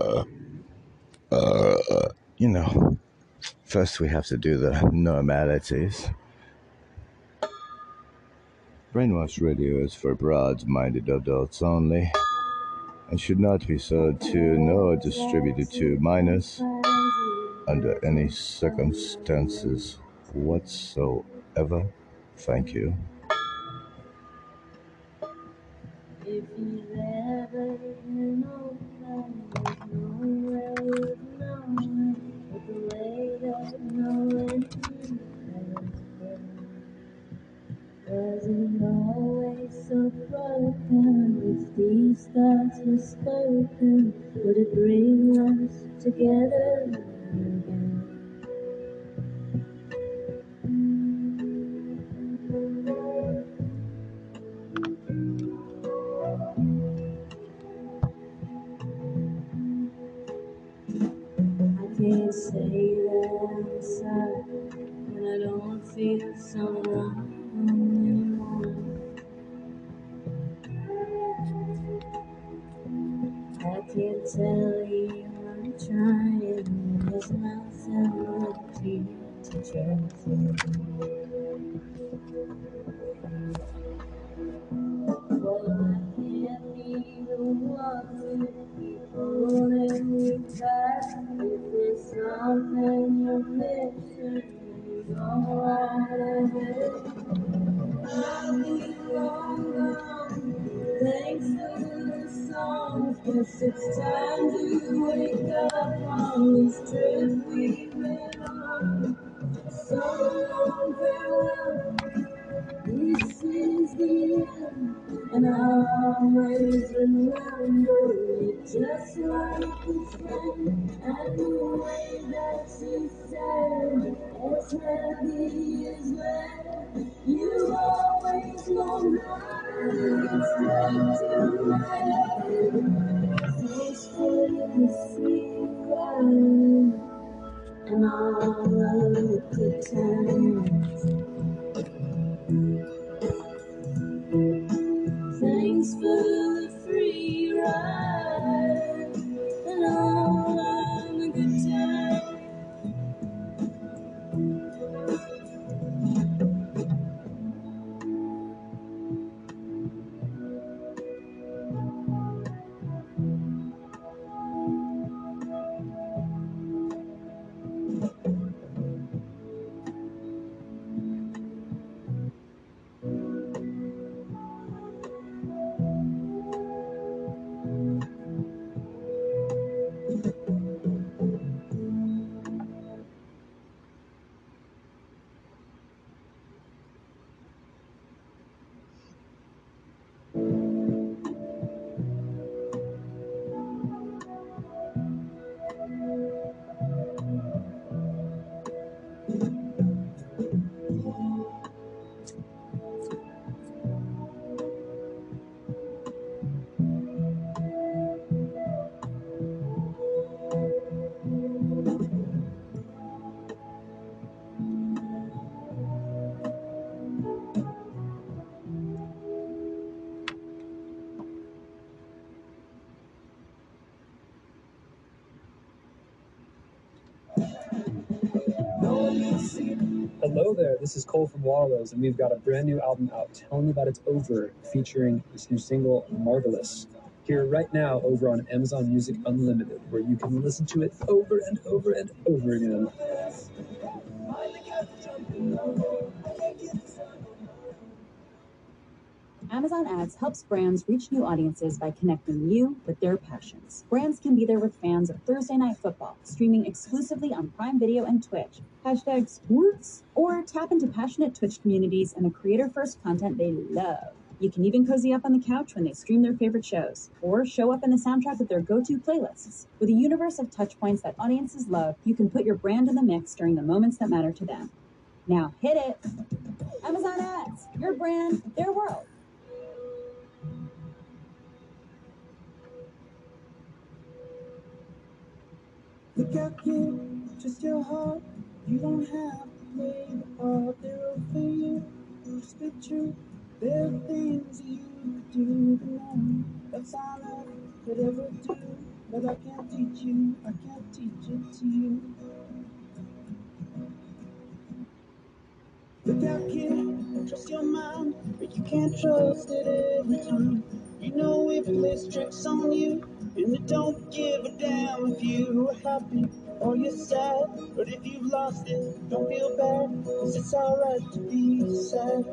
Uh, you know, first we have to do the normalities. Brainwash radio is for broad minded adults only and should not be sold to nor distributed to minors under any circumstances whatsoever. Thank you. As Hello there, this is Cole from Wallows, and we've got a brand new album out. Tell me that it's over, featuring this new single, Marvelous. Here right now over on Amazon Music Unlimited, where you can listen to it over and over and over again. Amazon Ads helps brands reach new audiences by connecting you with their passions. Brands can be there with fans of Thursday Night Football, streaming exclusively on Prime Video and Twitch. Hashtag sports. Or tap into passionate Twitch communities and the creator first content they love. You can even cozy up on the couch when they stream their favorite shows, or show up in the soundtrack of their go to playlists. With a universe of touch points that audiences love, you can put your brand in the mix during the moments that matter to them. Now hit it! Amazon Ads, your brand, their world. Look out, kid, just your heart. You don't have to play the part. Are things you spit true. There are things you could do wrong. That's all I could ever do. but I can't teach you, I can't teach it to you. Look out, kid, trust your mind, but you can't trust it every time. You know it plays tricks on you, and it don't give a damn if you're happy or you're sad. But if you've lost it, don't feel bad, cause it's alright to be sad.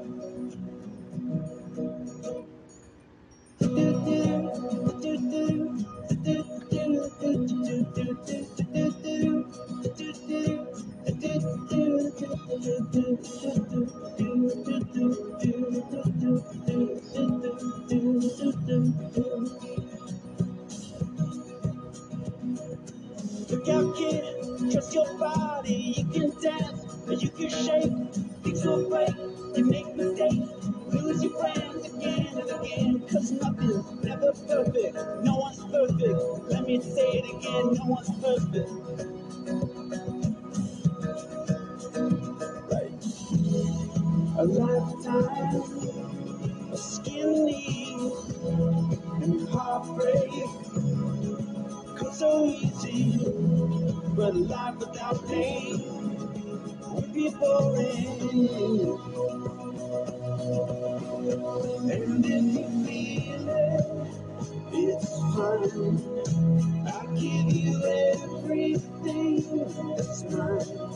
Look out, kid, trust your body. You can dance, and you can shake. Things will break, you make mistakes. Lose your friends again and again. Cause nothing's never perfect. No one's perfect. Let me say it again, no one's perfect. A lifetime of skin knees and heartbreak so easy. But life without pain would be boring. And if you feel it, it's fine. I'll give you everything that's mine.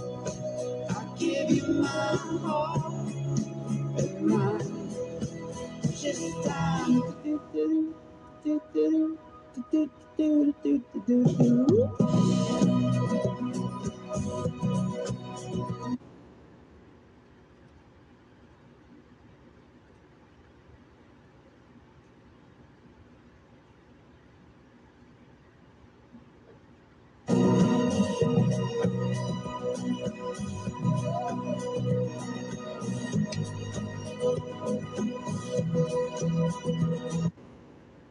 I'll give you my heart and mind. Just time do, do, do, do.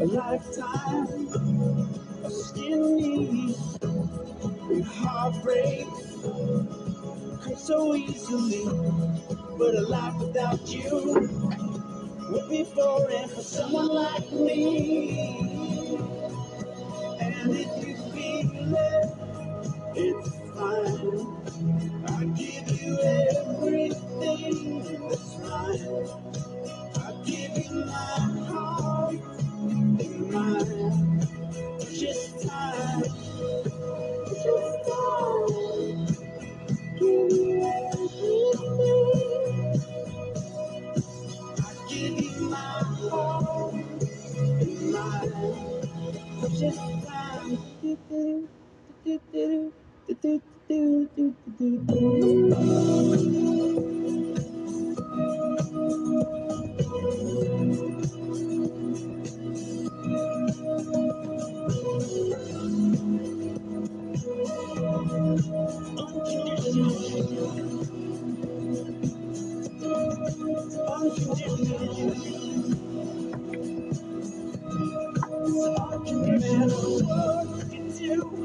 a lifetime of skinny and heartbreak comes so easily. But a life without you would be boring for someone like me. And if you feel it, it's fine. I give you everything that's mine. Do, do, do, do, do, do, do, I'll you.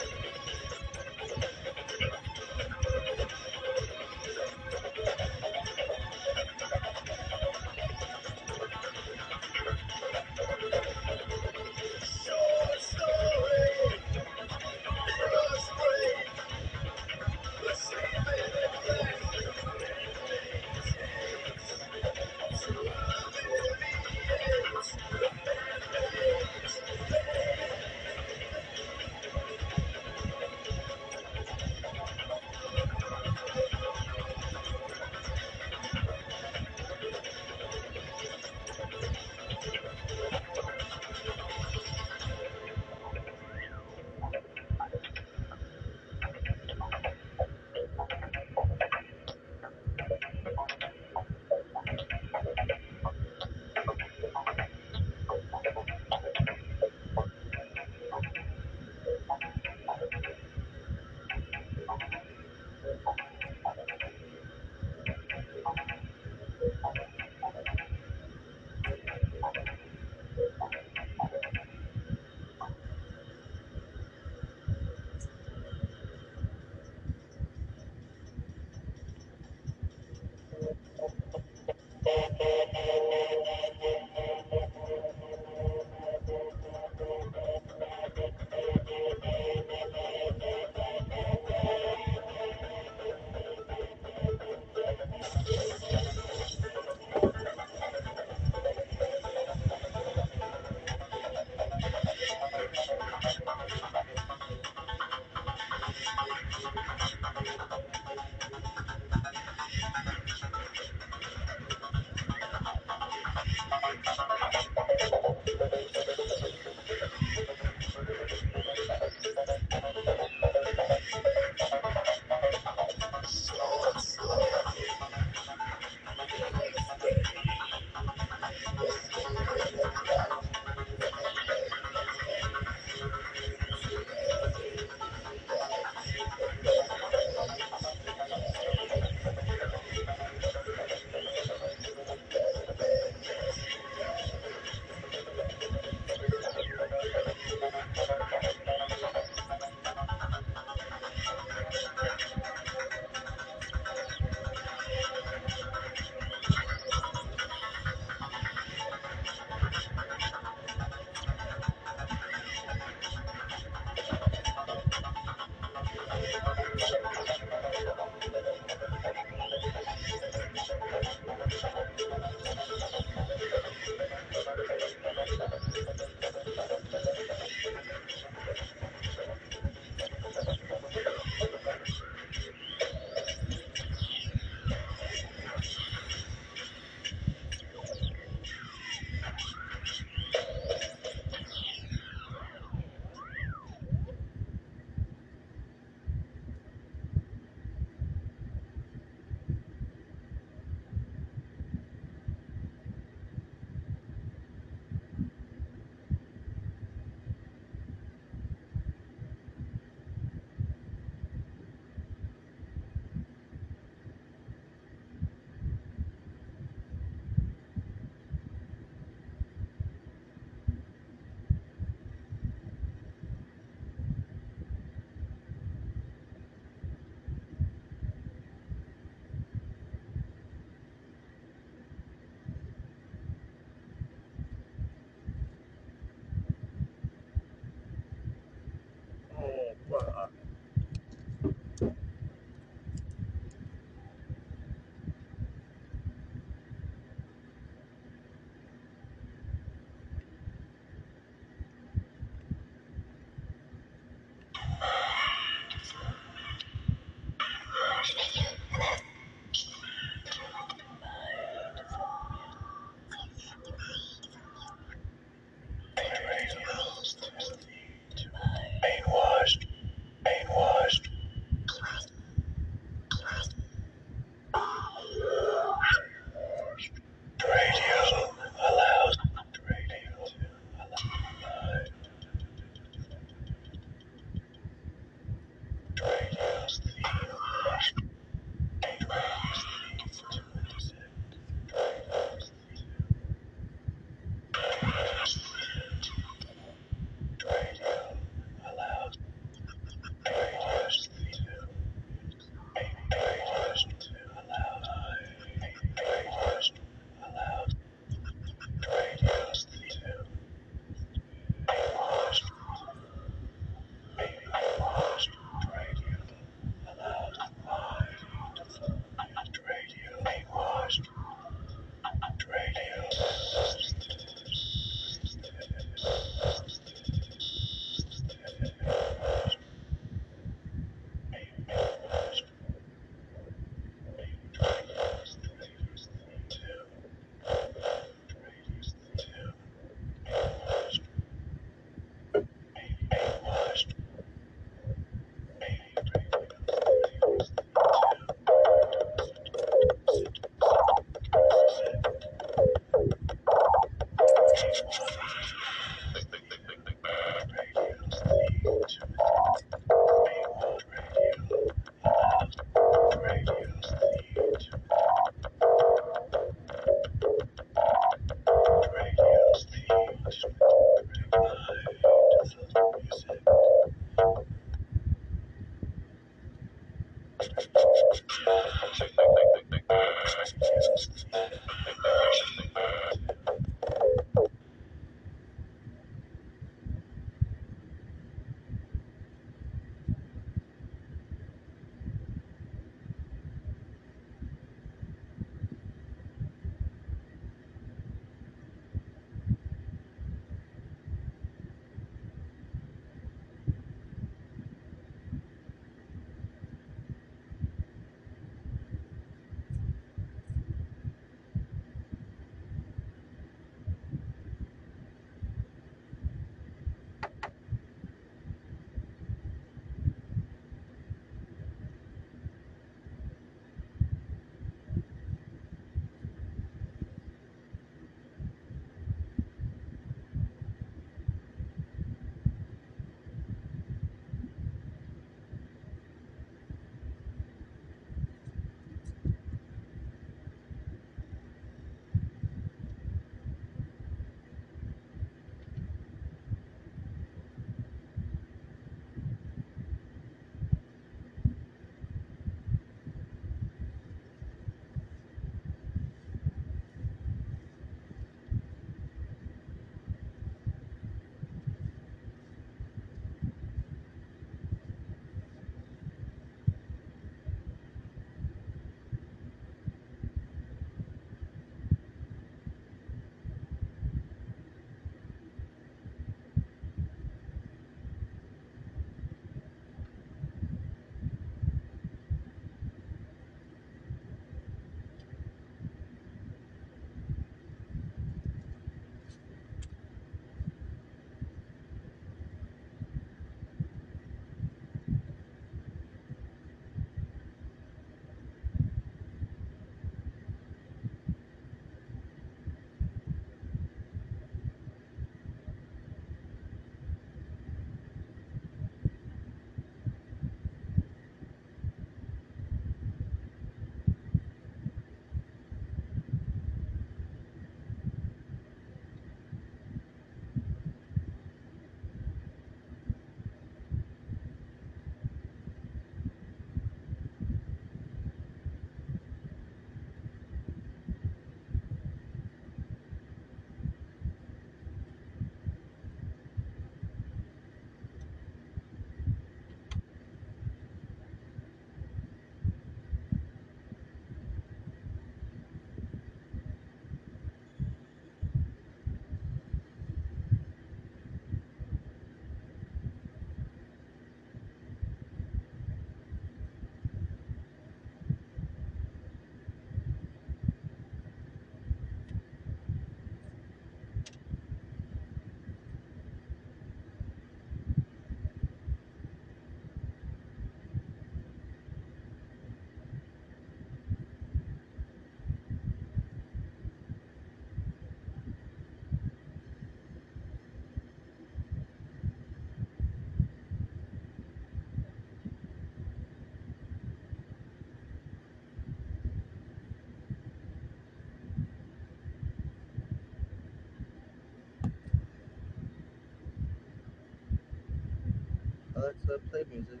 Alexa, play music.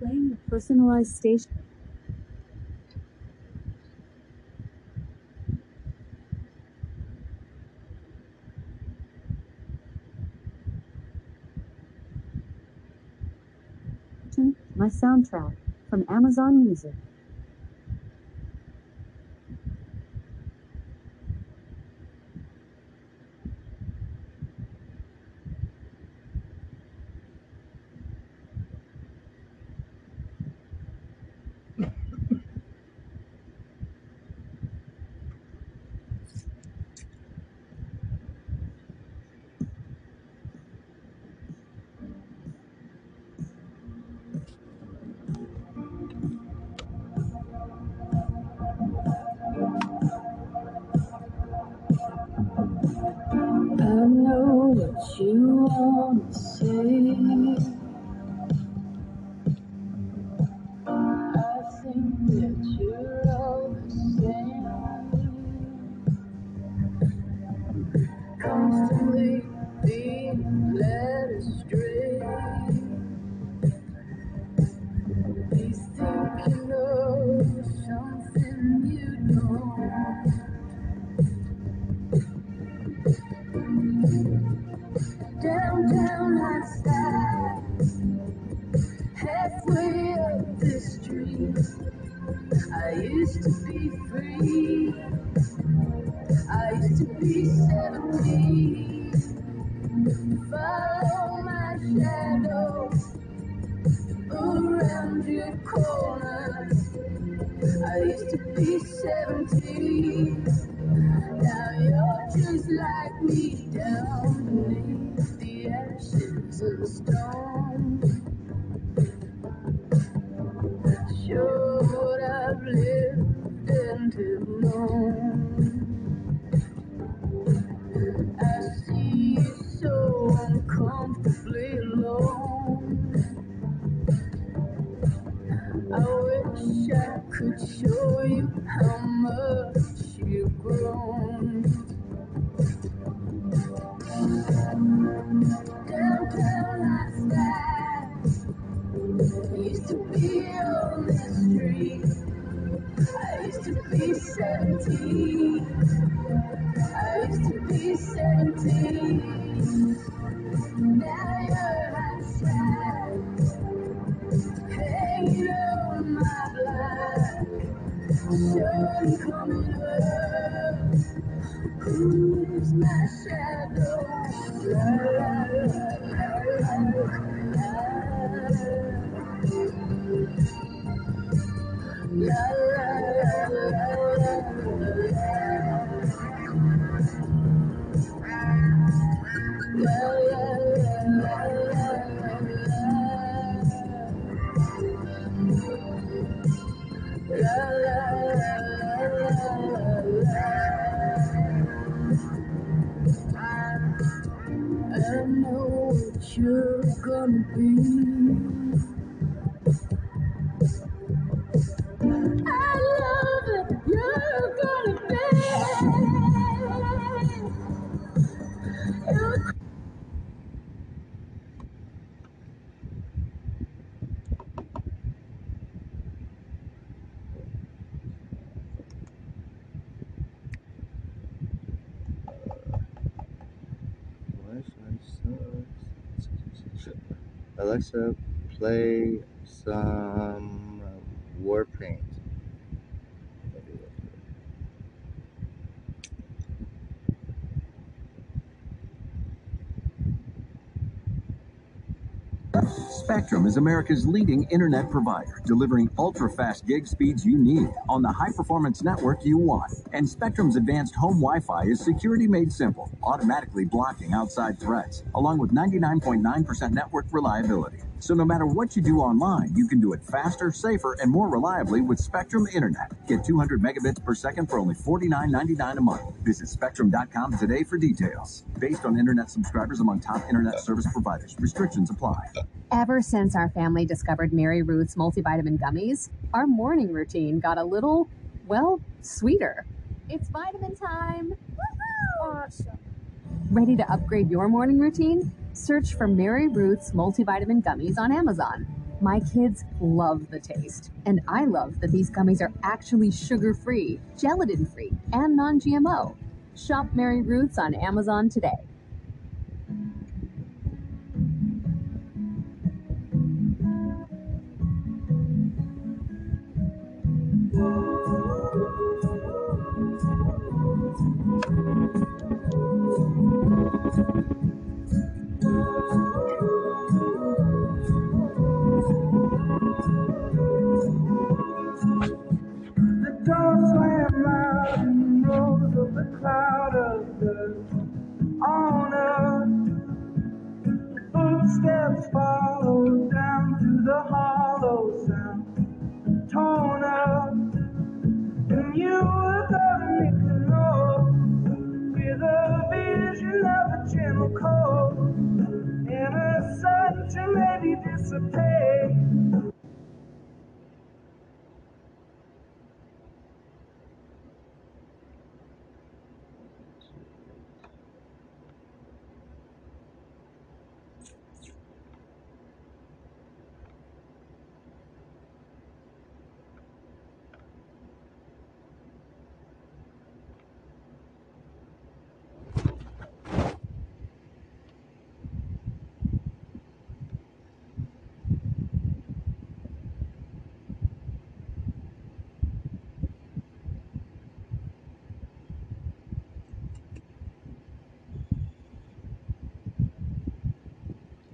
Playing a personalized station. My soundtrack from Amazon Music. Follow my shadow around. I used to be 17. Now you're just like me down beneath the ashes and stone. Alexa, play some Warpaint. Spectrum is America's leading internet provider, delivering ultra-fast gig speeds you need on the high-performance network you want. And Spectrum's advanced home Wi-Fi is security made simple, automatically blocking outside threats, along with 99.9% network reliability. So no matter what you do online, you can do it faster, safer, and more reliably with Spectrum Internet. Get 200 megabits per second for only $49.99 a month. Visit spectrum.com today for details. Based on internet subscribers among top internet service providers, restrictions apply. Ever since our family discovered Mary Ruth's multivitamin gummies, our morning routine got a little, well, sweeter. It's vitamin time. Woohoo! Awesome. Ready to upgrade your morning routine? Search for Mary Ruth's multivitamin gummies on Amazon. My kids love the taste, and I love that these gummies are actually sugar free, gelatin free, and non GMO. Shop Mary Ruth's on Amazon today.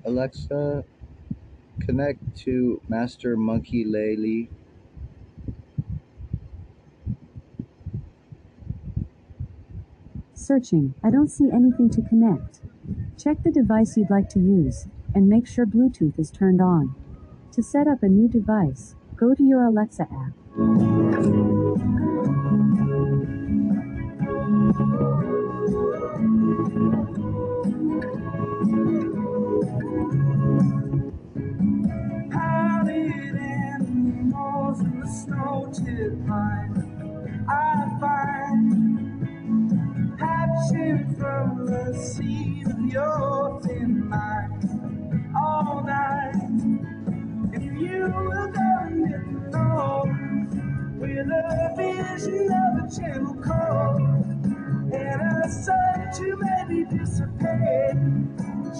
Alexa, connect to Master Monkey Laylee. Searching. I don't see anything to connect. Check the device you'd like to use and make sure Bluetooth is turned on. To set up a new device, go to your Alexa app.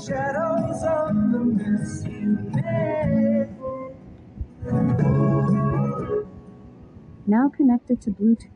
Shadows on the mess you made. Now connected to Bluetooth.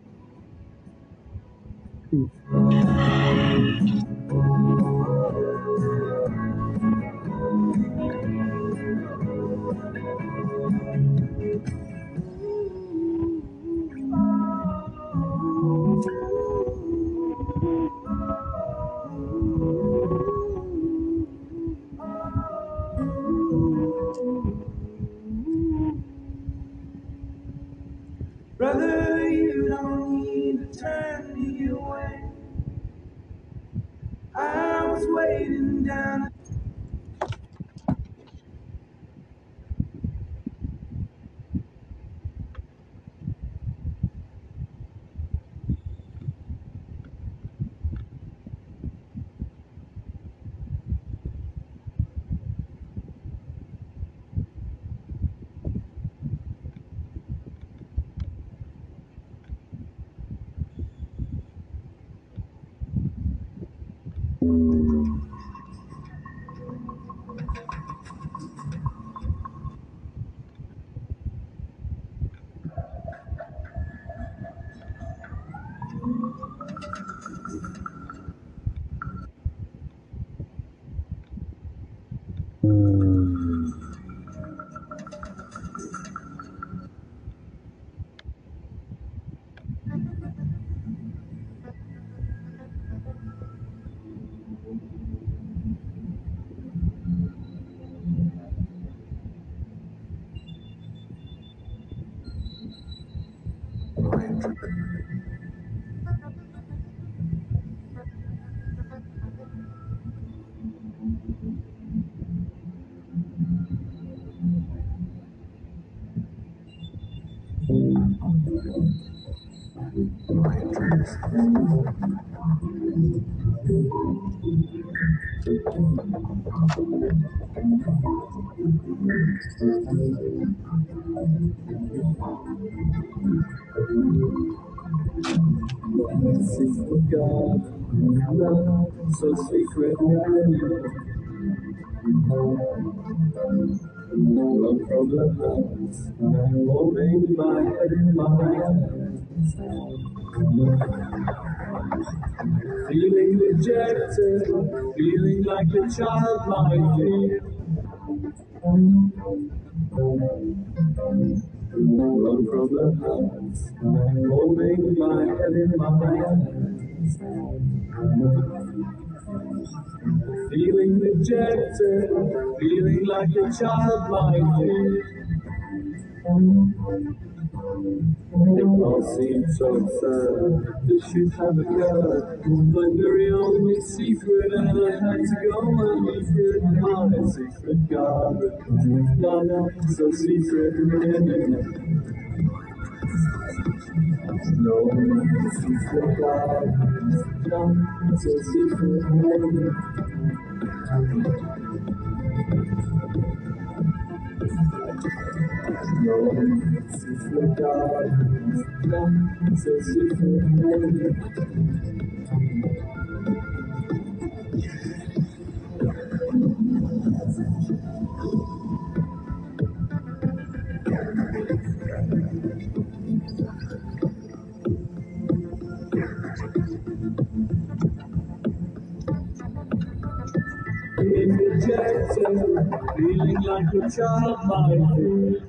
Run from the house, holding my head in my hands. Feeling rejected, feeling like a child might feel. Run from the house, holding my head in my hands. Feeling rejected, feeling like a child feel. It all seems so sad. This should have occurred. My very only secret, and I had to go and leave it. My secret garden. Not so secret. No secret garden. Not so secret. No secret garden. Not so secret. Being feeling like a child feel.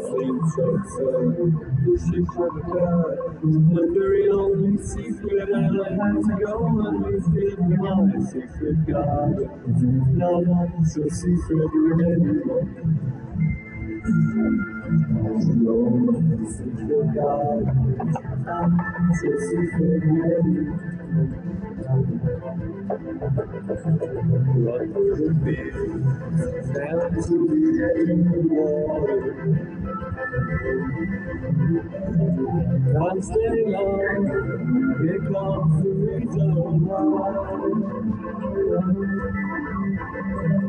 Things so sad, this should have occurred. My very only secret, and I had to go and leave it. My secret garden, not so secret anymore. No secret so secret anymore. The down to the edge of the water. Can't stay long, here comes the reason.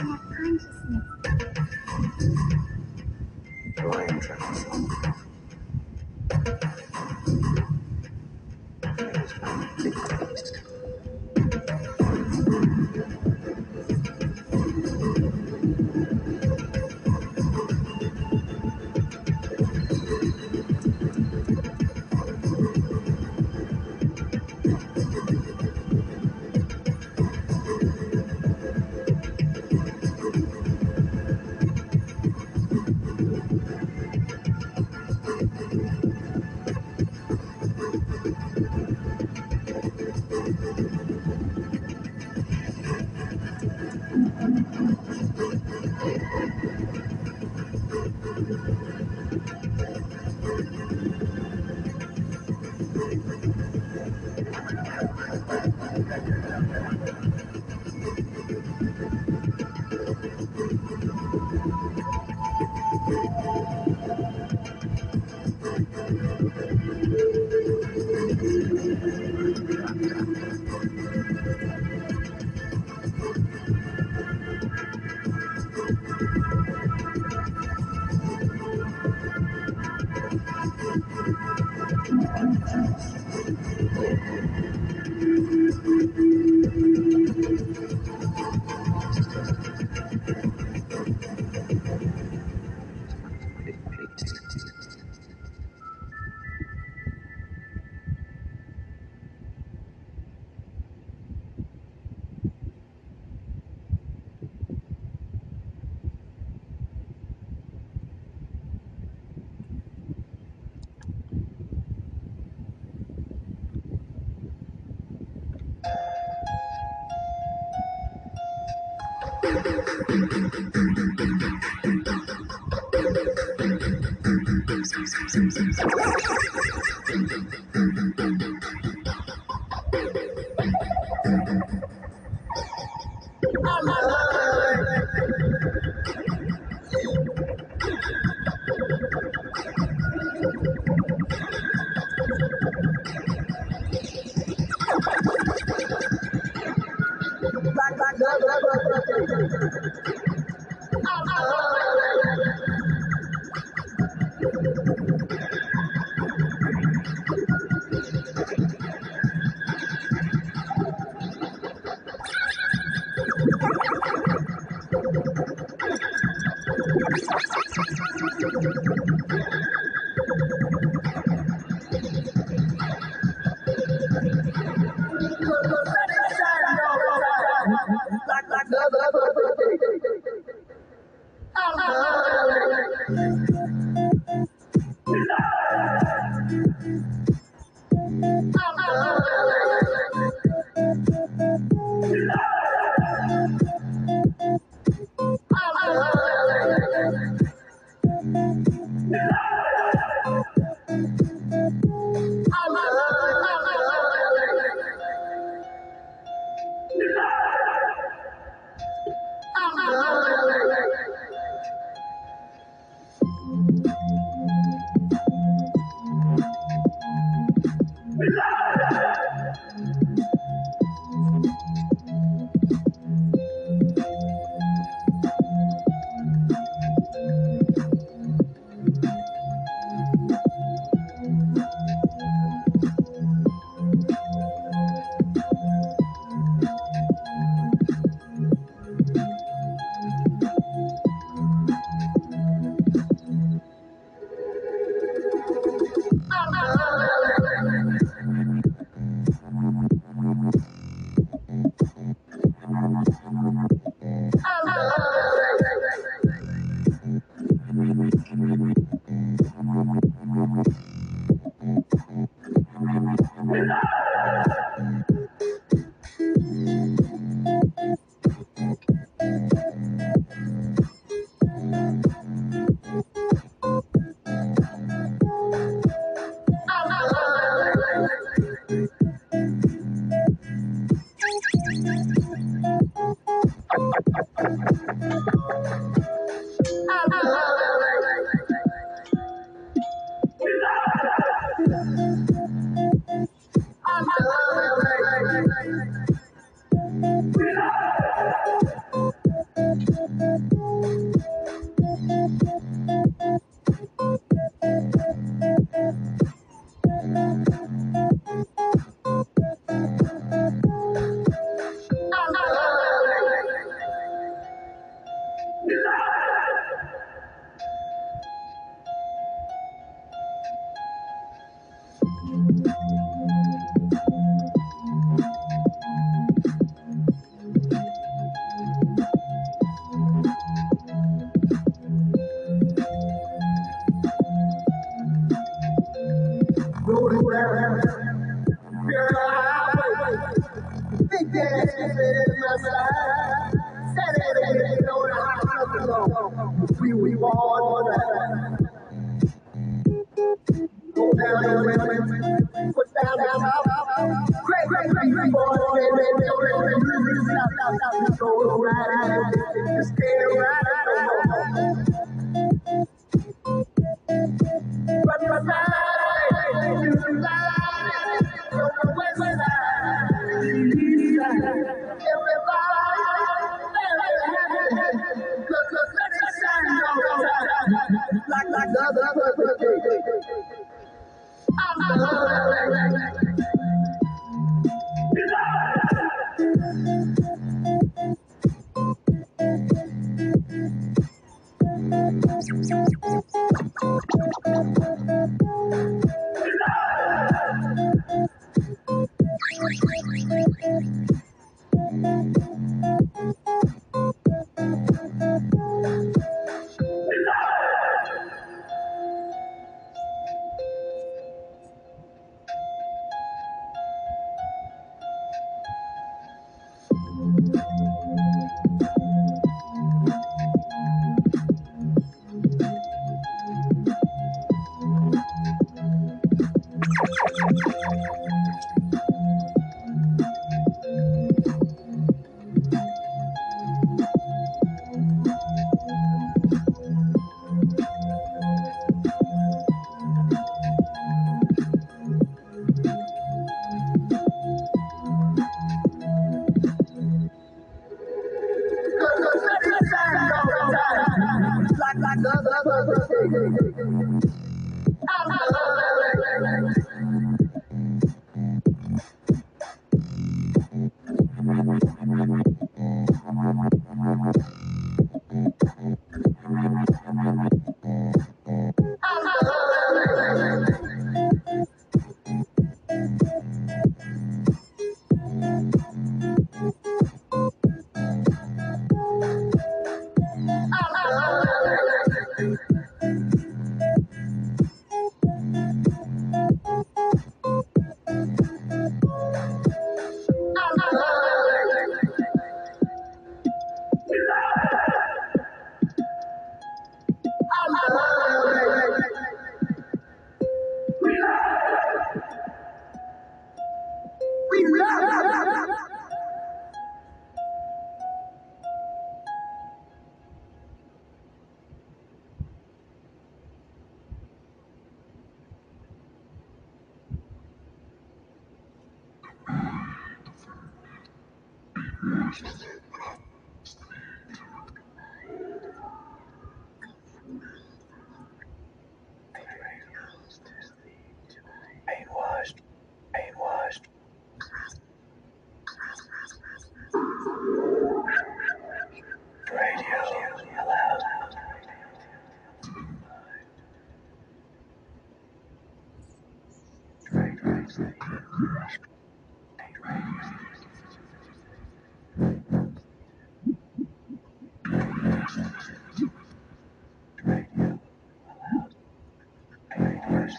consciousness. love.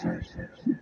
是是是。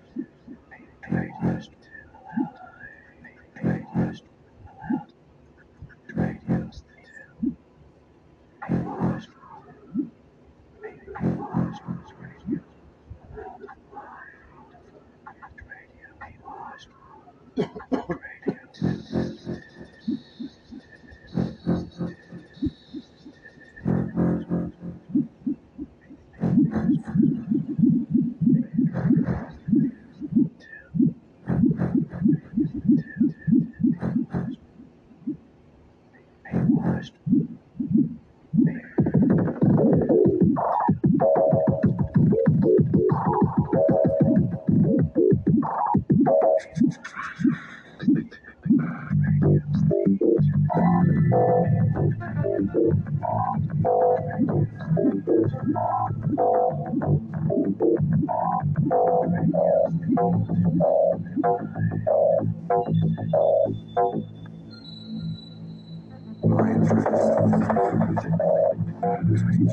Thank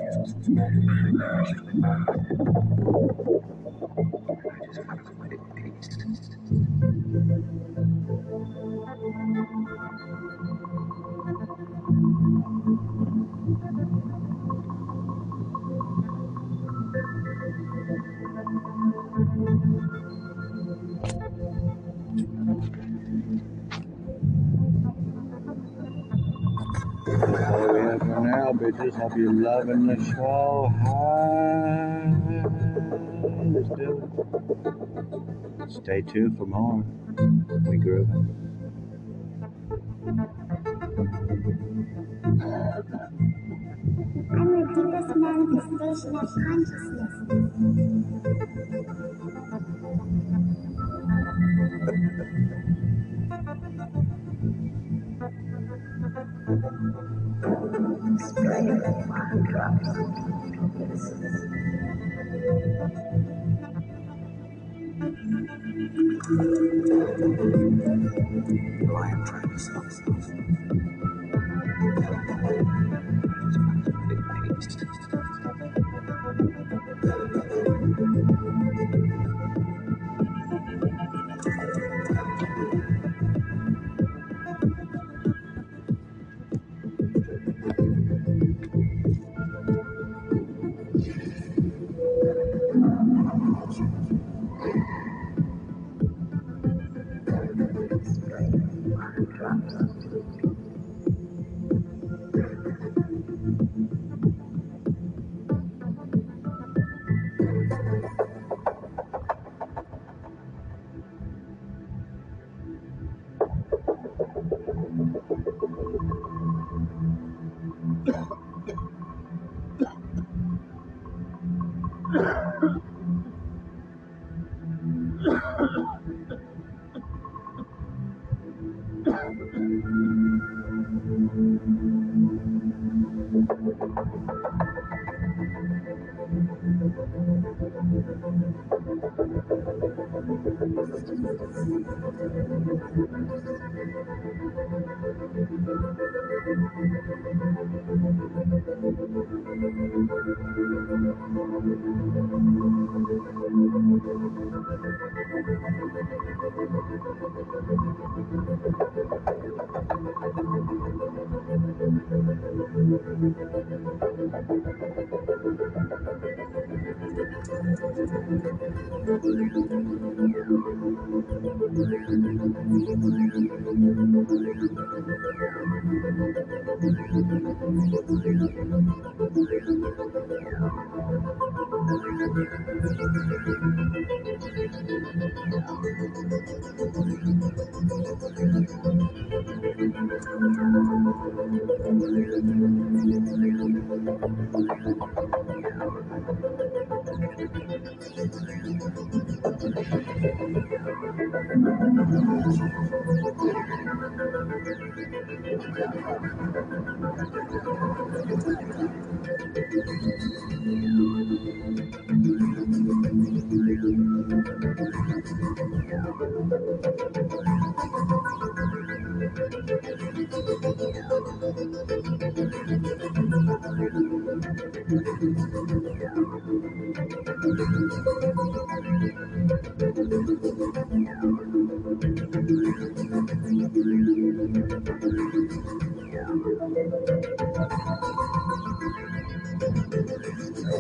bitches. Hope you're loving the show. Let's. Stay tuned for more. We grooving. I'm the deepest manifestation of consciousness. Drops. Why I'm trying to sell myself.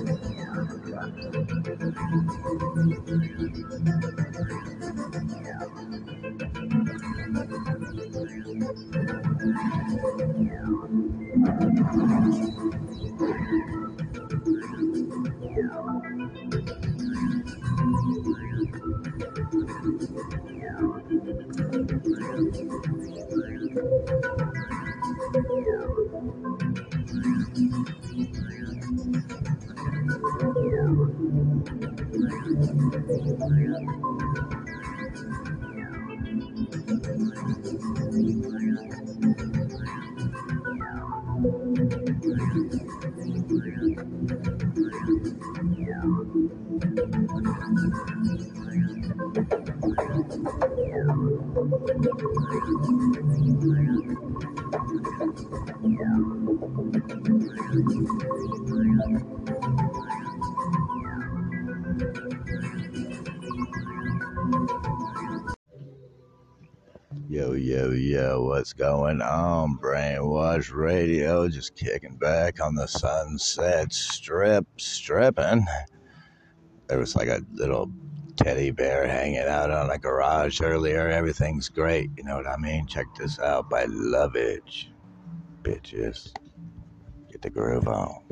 Yo, going on? Brainwash Radio, just kicking back on the sunset strip, stripping. There was like a little teddy bear hanging out on a garage earlier. Everything's great, you know what I mean? Check this out by Lovage. Bitches. Get the groove on.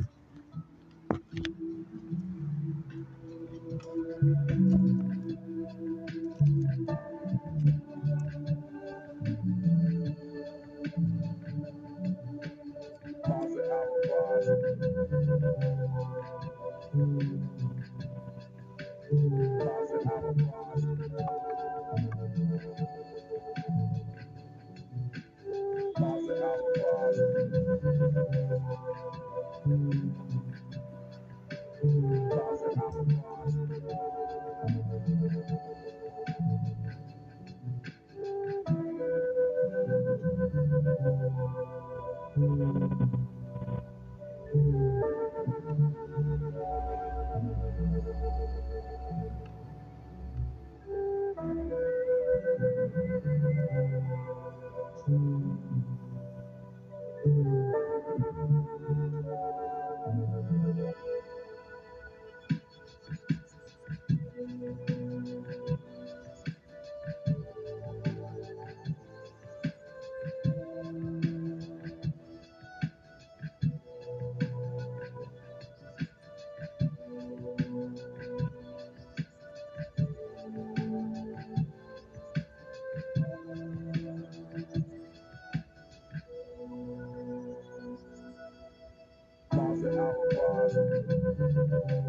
And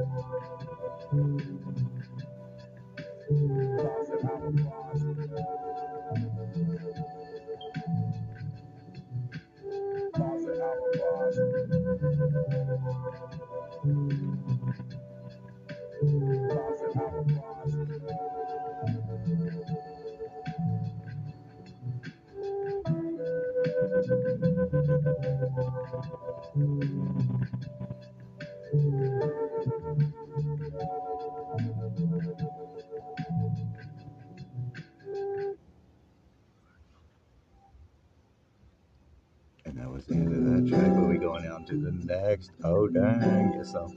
that track. But we going on to the next. Oh dang, yes so.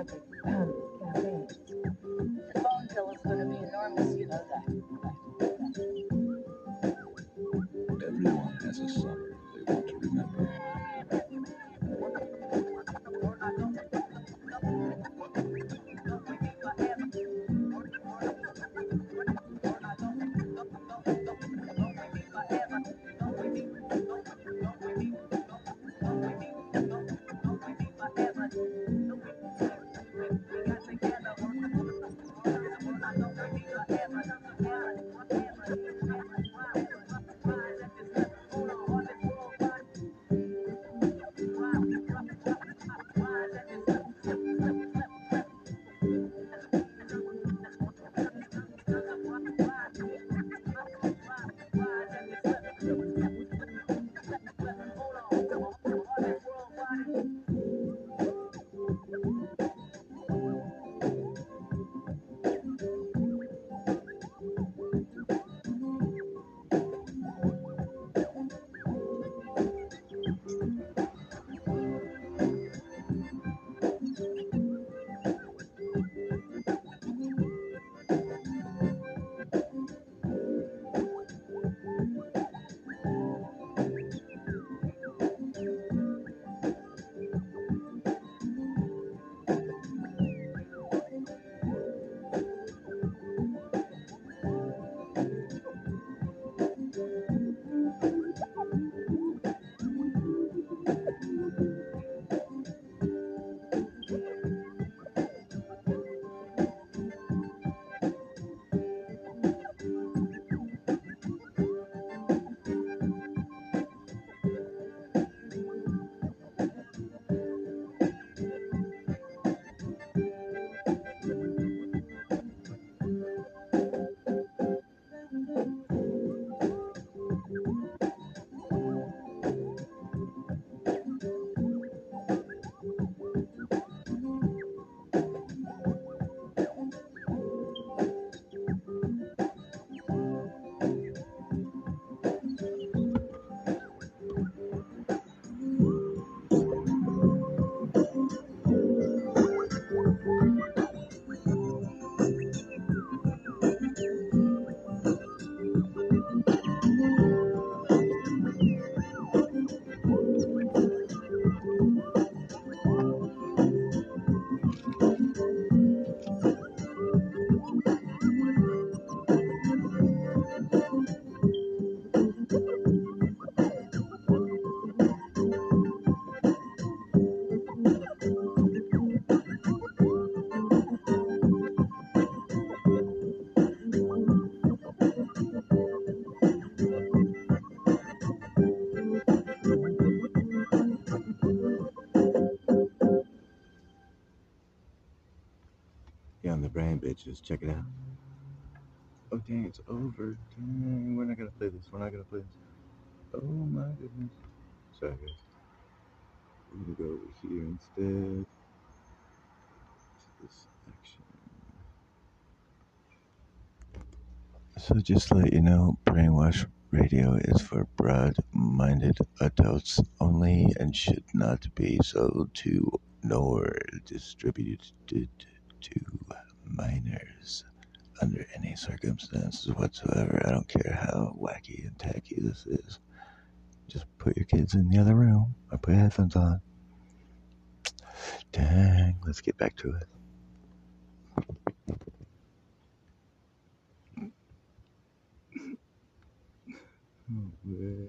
In Just check it out. Oh dang, it's over. Dang, we're not gonna play this. We're not gonna play this. Oh my goodness. Sorry guys. We're gonna go over here instead. To this section. So just to let you know, Brainwash Radio is for broad-minded adults only and should not be sold to nor distributed to minors under any circumstances whatsoever. I don't care how wacky and tacky this is. Just put your kids in the other room or put headphones on. Dang, let's get back to it. Oh, man.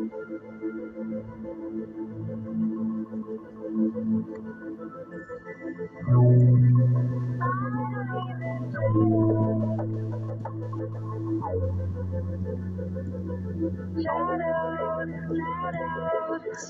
It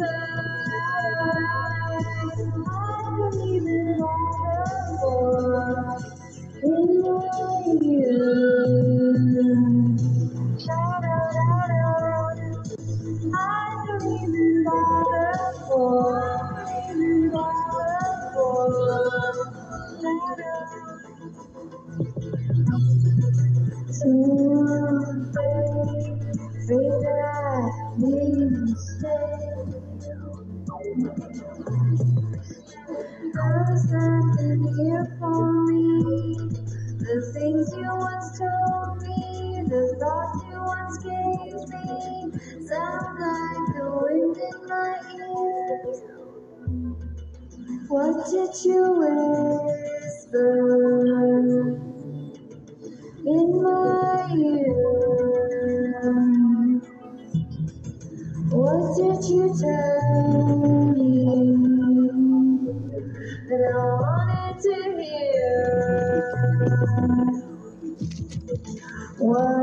I Did you whisper in my ear? What did you tell me that I wanted to hear? What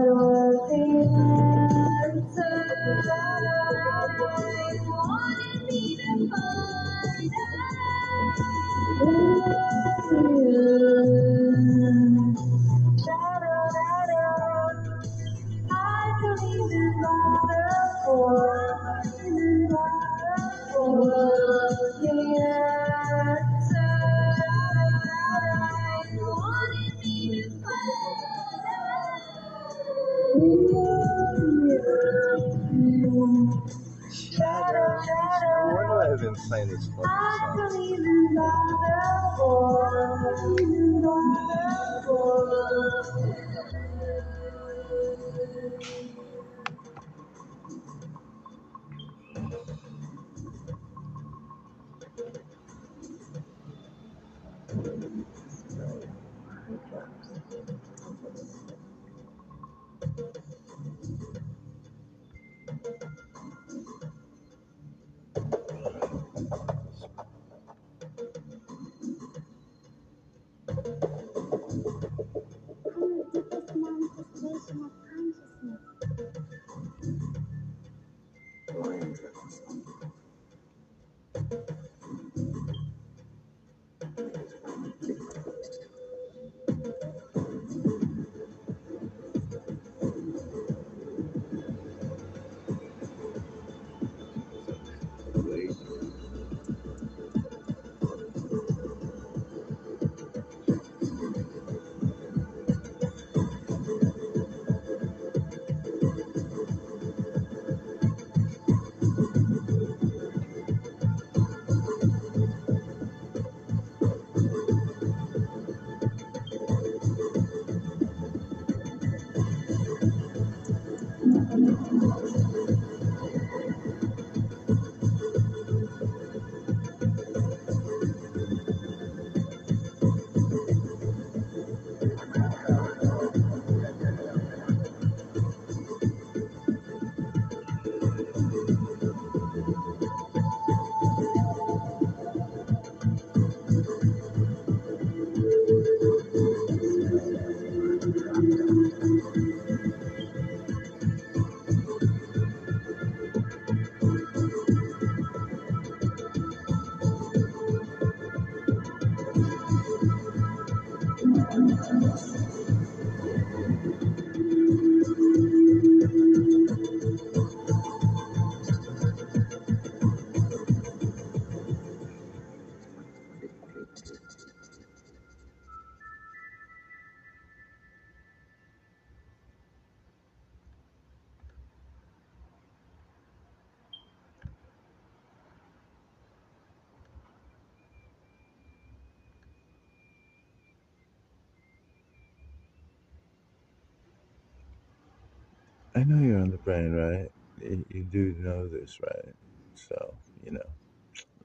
I know you're on the brain, right? You, do know this, right? So, you know,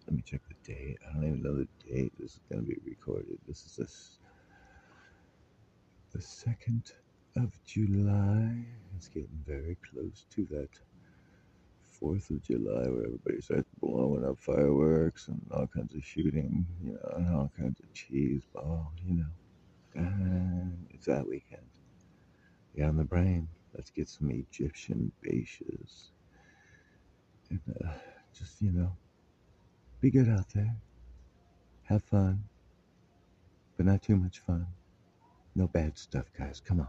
let me check the date. I don't even know the date this is going to be recorded. This is this, the 2nd of July. It's getting very close to that 4th of July where everybody starts blowing up fireworks and all kinds of shooting, you know, and all kinds of cheese ball, you know. And it's that weekend. Yeah, on the brain. Let's get some Egyptian bases. And uh, just, you know, be good out there. Have fun. But not too much fun. No bad stuff, guys. Come on.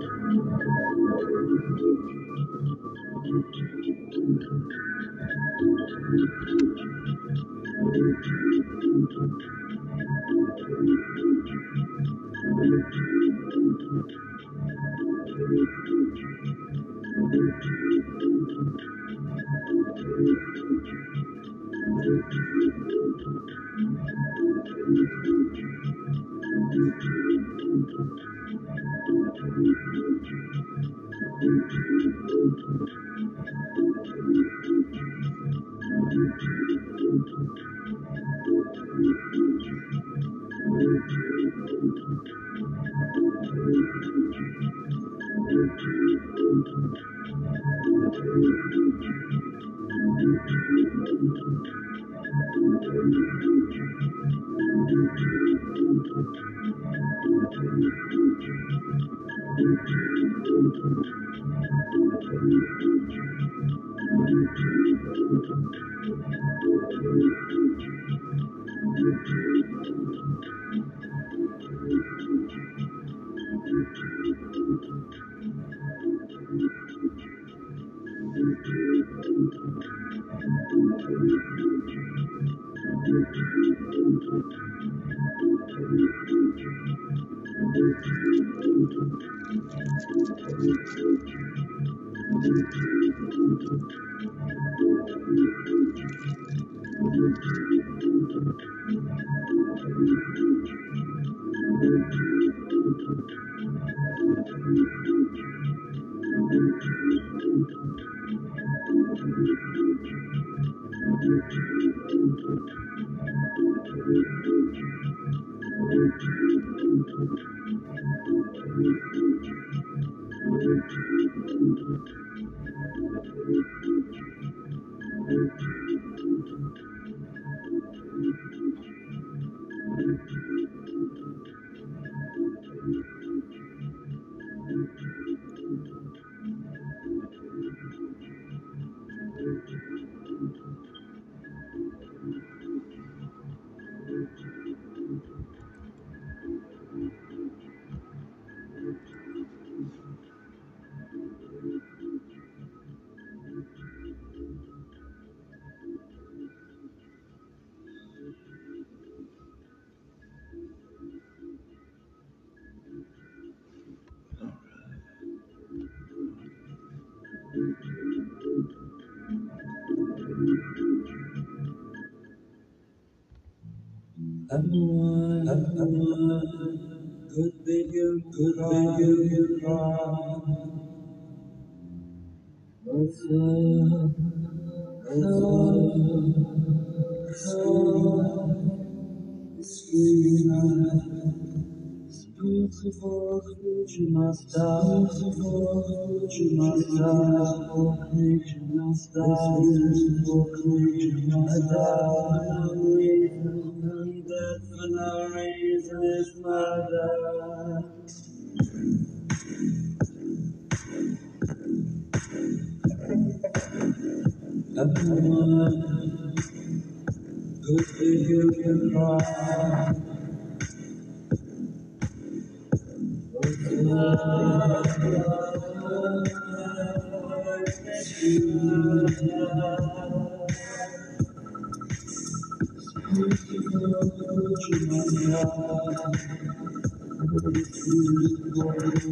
Thank you. Death for no reason is murder. Can cry. Beautiful creature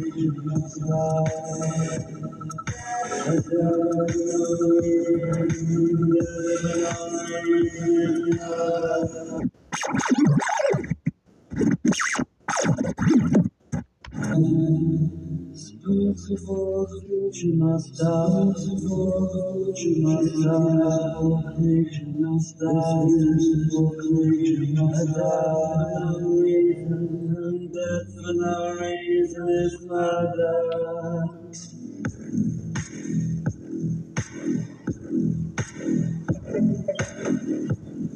and death for no reason is murder.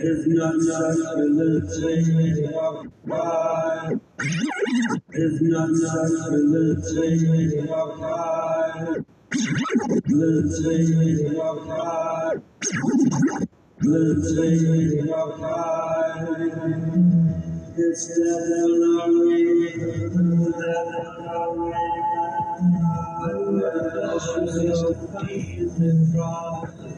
Is not such a little walk by. Is not such a little walk by. Little walk by. Little walk by. It's death for no reason. Death for no reason.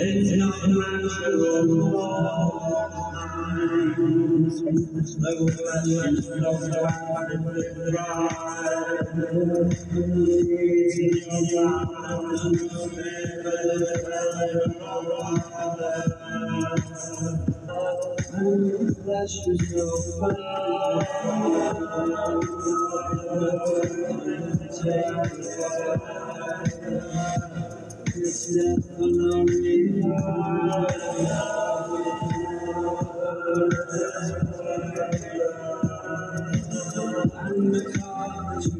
It's not minds. No questions, no doubt, in the Flesh is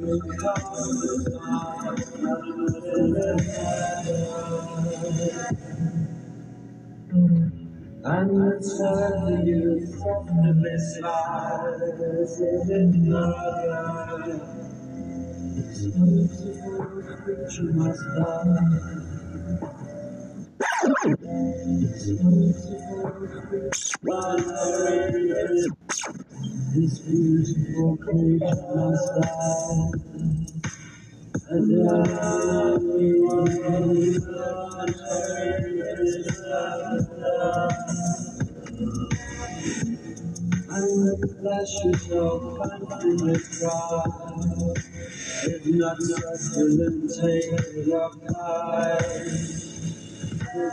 no It's you from side, creature must die. This beautiful creature must die. And the flesh is so confident cry. If not succulent, take your kind. And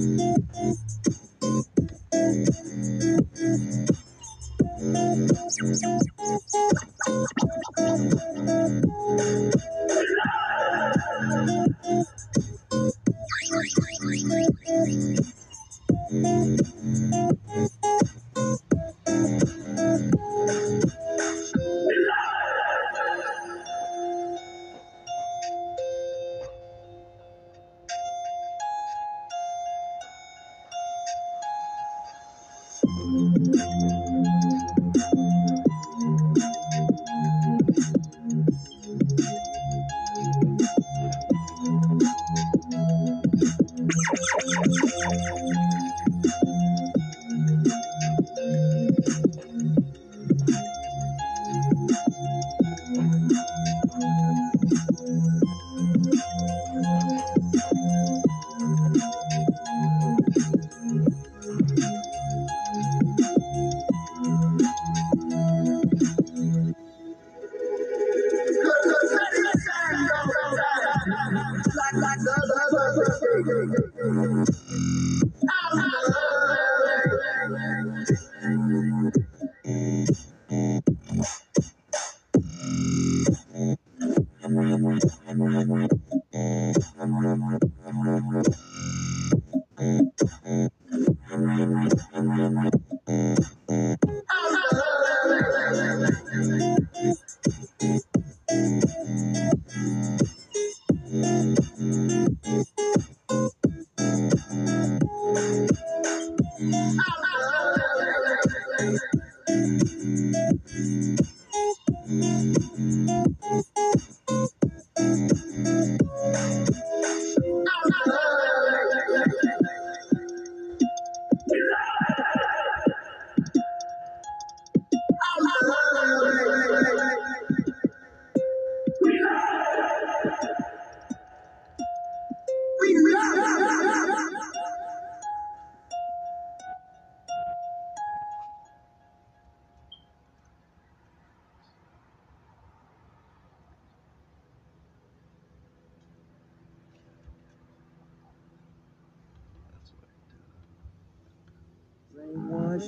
Thank you.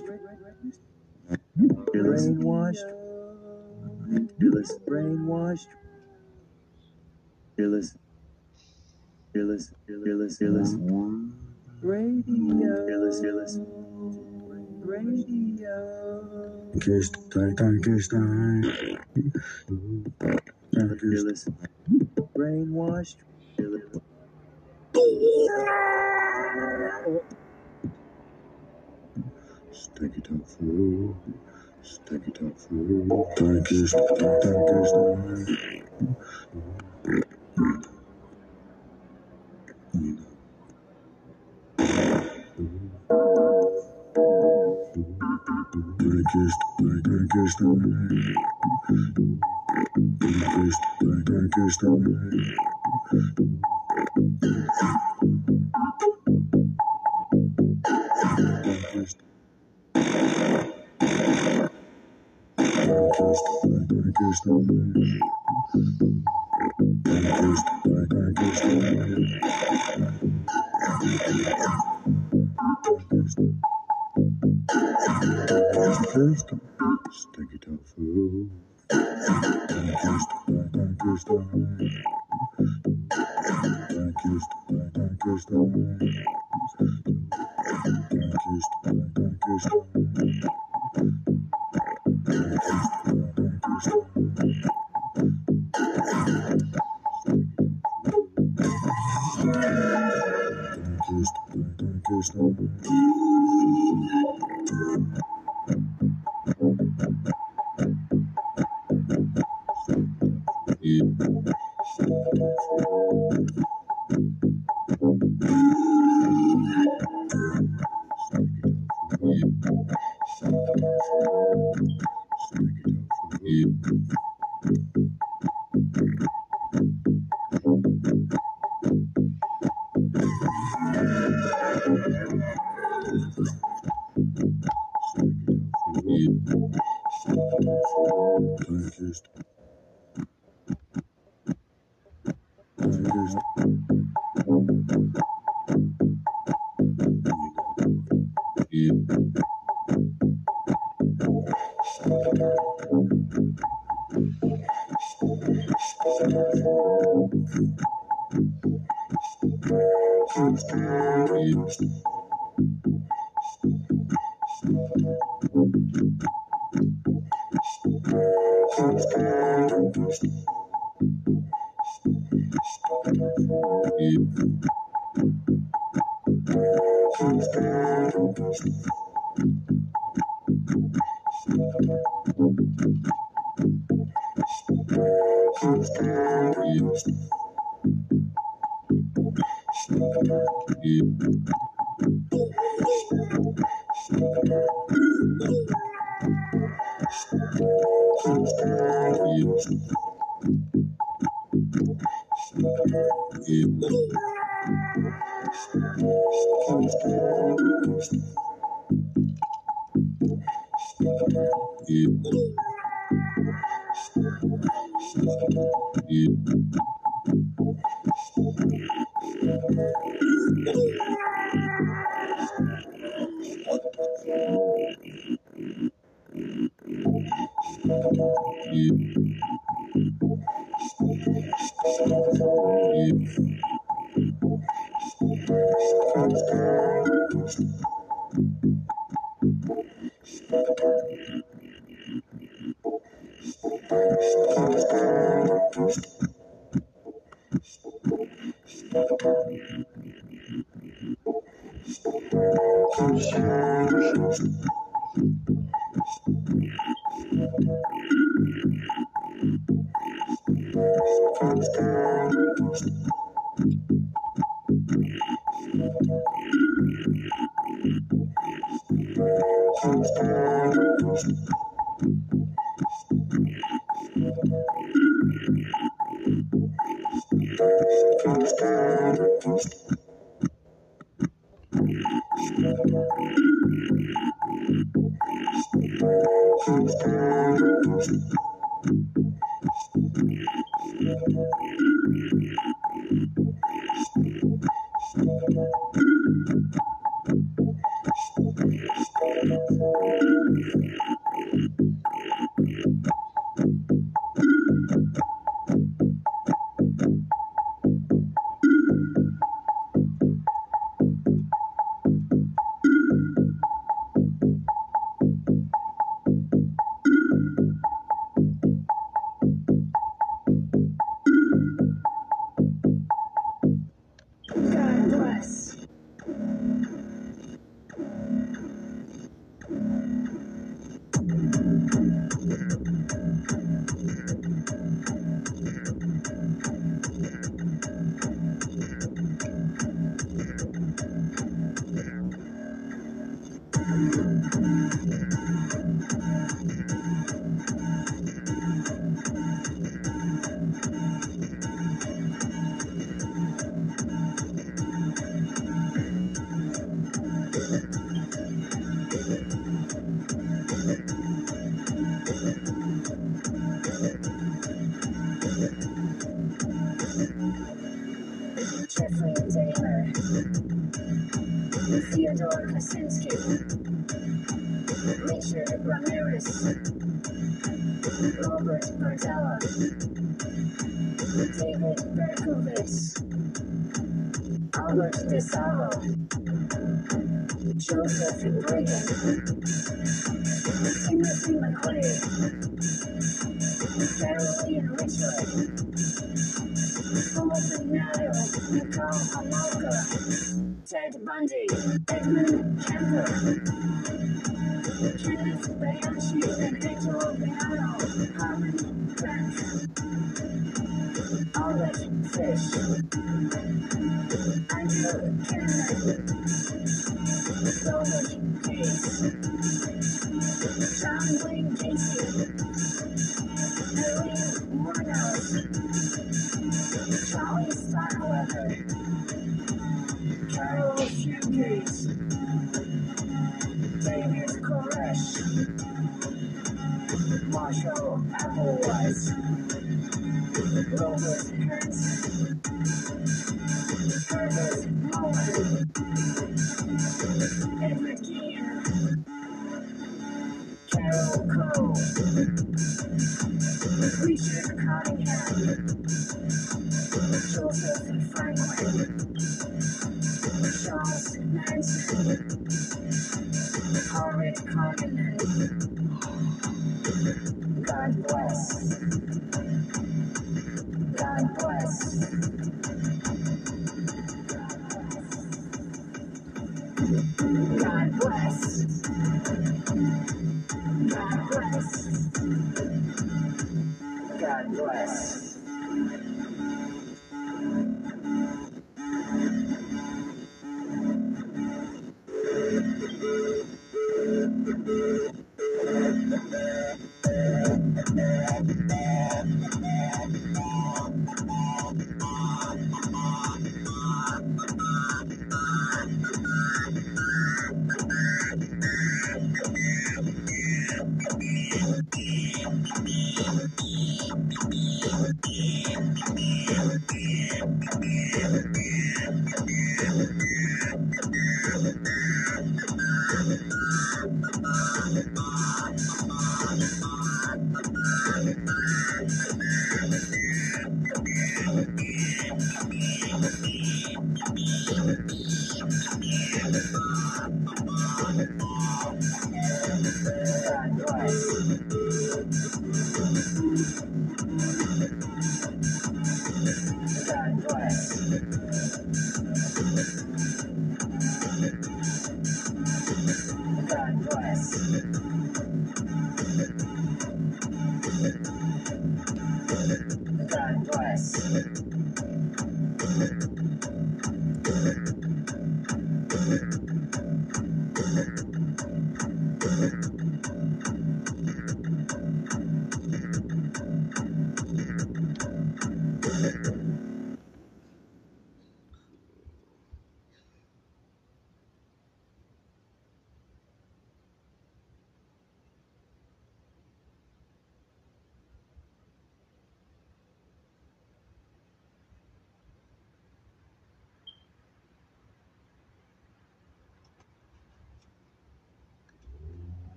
Brainwashed. Brainwashed. Fearless. Brainwashed. Fearless. Fearless. Fearless. Fearless. Radio. Fearless. Fearless. Radio. Tight, tight, kissed, tight. Fearless. Brainwashed. Oh. Stick it up through. Stick it up through. Tight, kissed, tight, tight, kissed, tight. Tight, kissed, tight, tight, kissed, tight. Tight, kissed,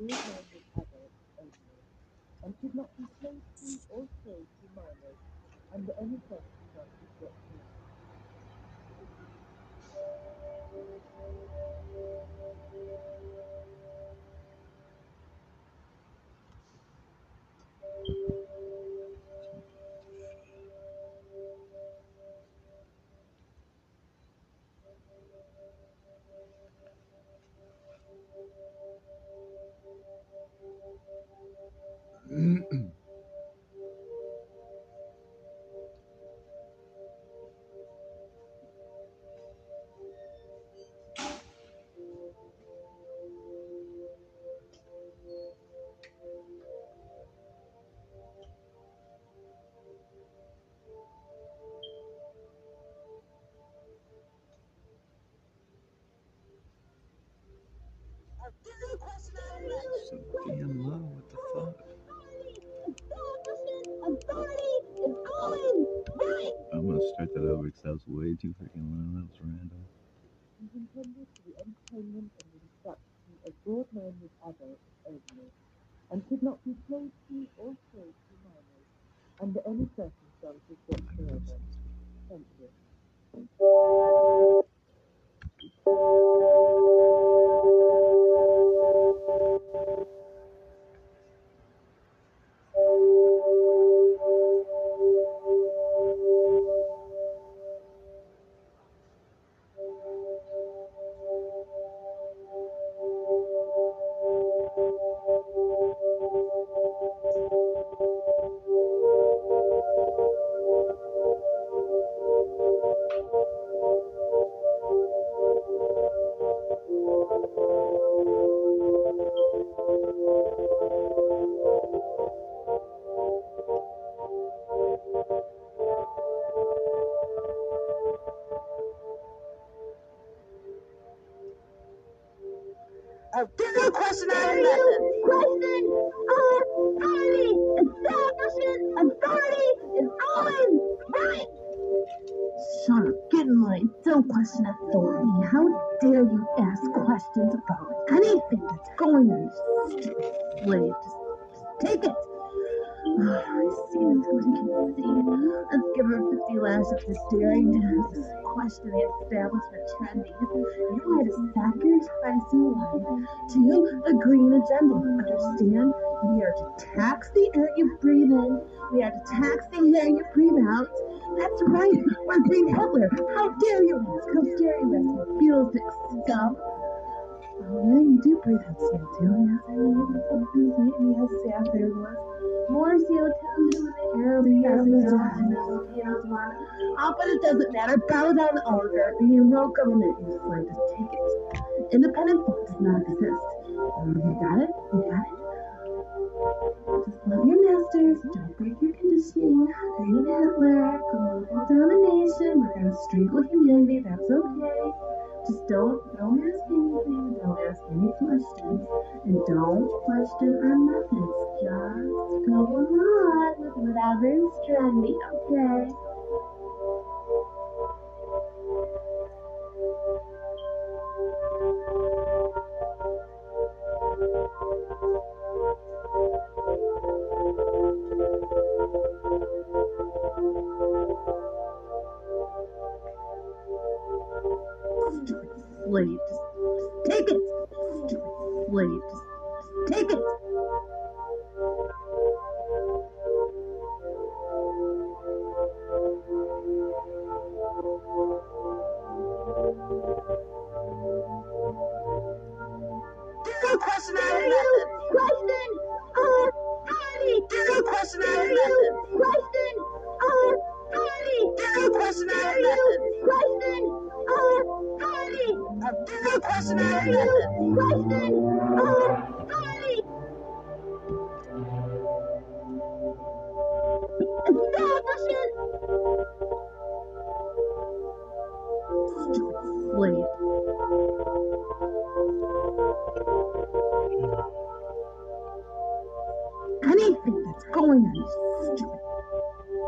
and should not be to or sold to minors under any circumstances So damn low. What the fuck? I'm gonna start that over because that was way too freaking low. That was random. intended for the entertainment and instruction of broad-minded adults only, and should not be played to or to minors under any circumstances whatsoever. Thank you. How question the establishment trendy. You are to sacrifice your life to the green agenda. Understand? We are to tax the air you breathe in. We are to tax the air you breathe out. That's right. We're Green Hitler. How dare you ask? How dare you ask? You Beatles scum. Oh, yeah, you do breathe out CO2. Yes, I mean, yes, yes, there was more CO2 in the air. We are Oh, but it doesn't matter. Bow down to oligarchy and world government. is slave, just take it. Independent thought does not exist. Um, you got it? You got it? Just love your masters. Don't break your conditioning. Green Hitler, global domination. We're gonna strangle humanity. That's okay. Just don't don't ask anything. Don't ask any questions, and don't question our methods. Just go along with whatever is trendy. Okay. Stupid slave. Just take it. Stupid slave. Just, just take it. Question. Question authority. Dinner question method. Question uh, authority. Dinner question personality question authority of dual personality question Oh, sorry! No, question! wait anything that's going on is stupid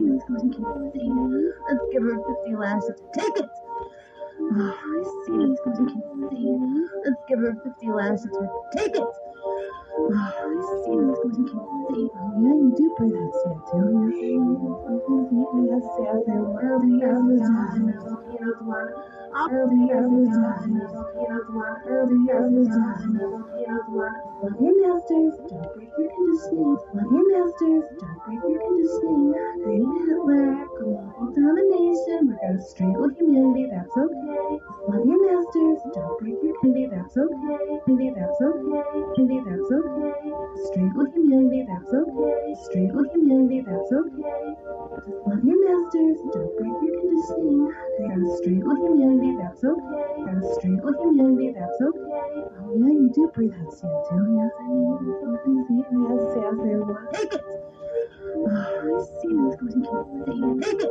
Let's give her 50 lashes take it. Oh, I see. Let's give her 50 lashes take it. Yeah, you do breathe out sweat too. Yes, yes, and we're the other time. We're the other time. We're the other time. Love your masters, don't break your conditioning. Love your masters, don't break your conditioning. Green Hitler, global domination. We're gonna strangle humanity. That's okay. Love your masters. Don't break your candy. That's okay. Candy. That's okay. Candy. That's okay. Strangle humanity. That's okay. Strangle humanity. That's okay. Just love your masters. Don't break your conditioning. Gotta strangle humanity. That's okay. Gotta strangle humanity. That's okay. Oh yeah, you do breathe out soon too. Yes, I mean, something's eating. Yes, yes, there was. Take it. Oh, I see this goes and keep saying. Take it.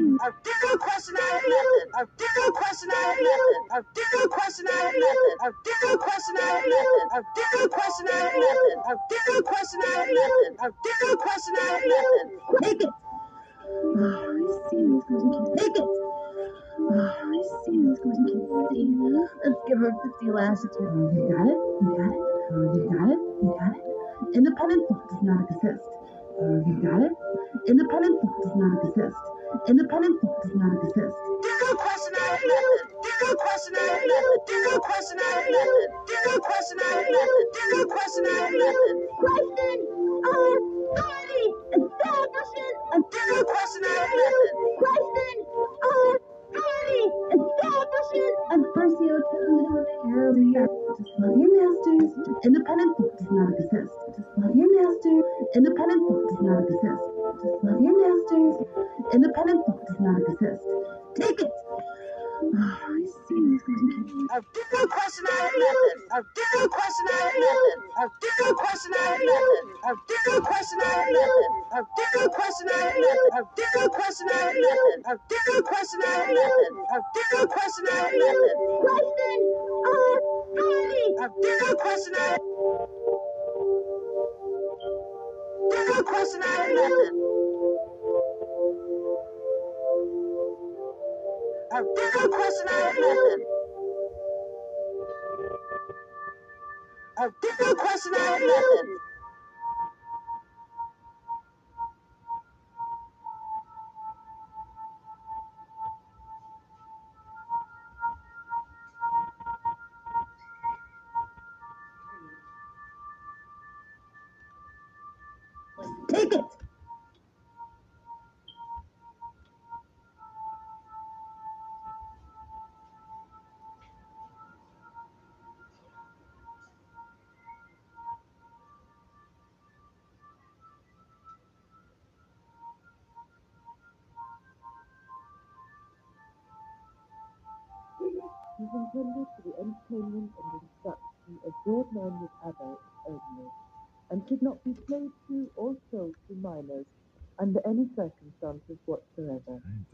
A different question I have nothing. A different question I have nothing. A different question I have nothing. A different question I have nothing. A different question I have nothing. A different question I have nothing. A different question I have nothing. Take it. Take it. Let's give her 50 lashes. You got it? You got it? You got it? You got it? Independent thought does not exist. You got it? Independent thought does not exist. Independent do not exist. There's no question out of. There's no question out of. There's no question out of. There's no question out of. There's no question out. Question or party establishment. There's no question out. Question or Hi! Establishes a just love your Masters. Independent thought does not exist. Just love your Masters. Independent thought does not exist. Just love your Masters. Independent thought does not exist. Take it! I see what's going on. I'll you nothing. I'll give you question out of nothing. I'll give you question out of nothing. I'll give you question out of nothing. I'll give you question. I'll nothing. I'll give you question. I'll nothing. Question or party. I'll give you question out of nothing. a real question I have nothing. A real question I have nothing.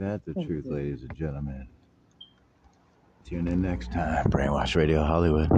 That the Thank truth, you. ladies and gentlemen? Tune in next time. Brainwash Radio Hollywood.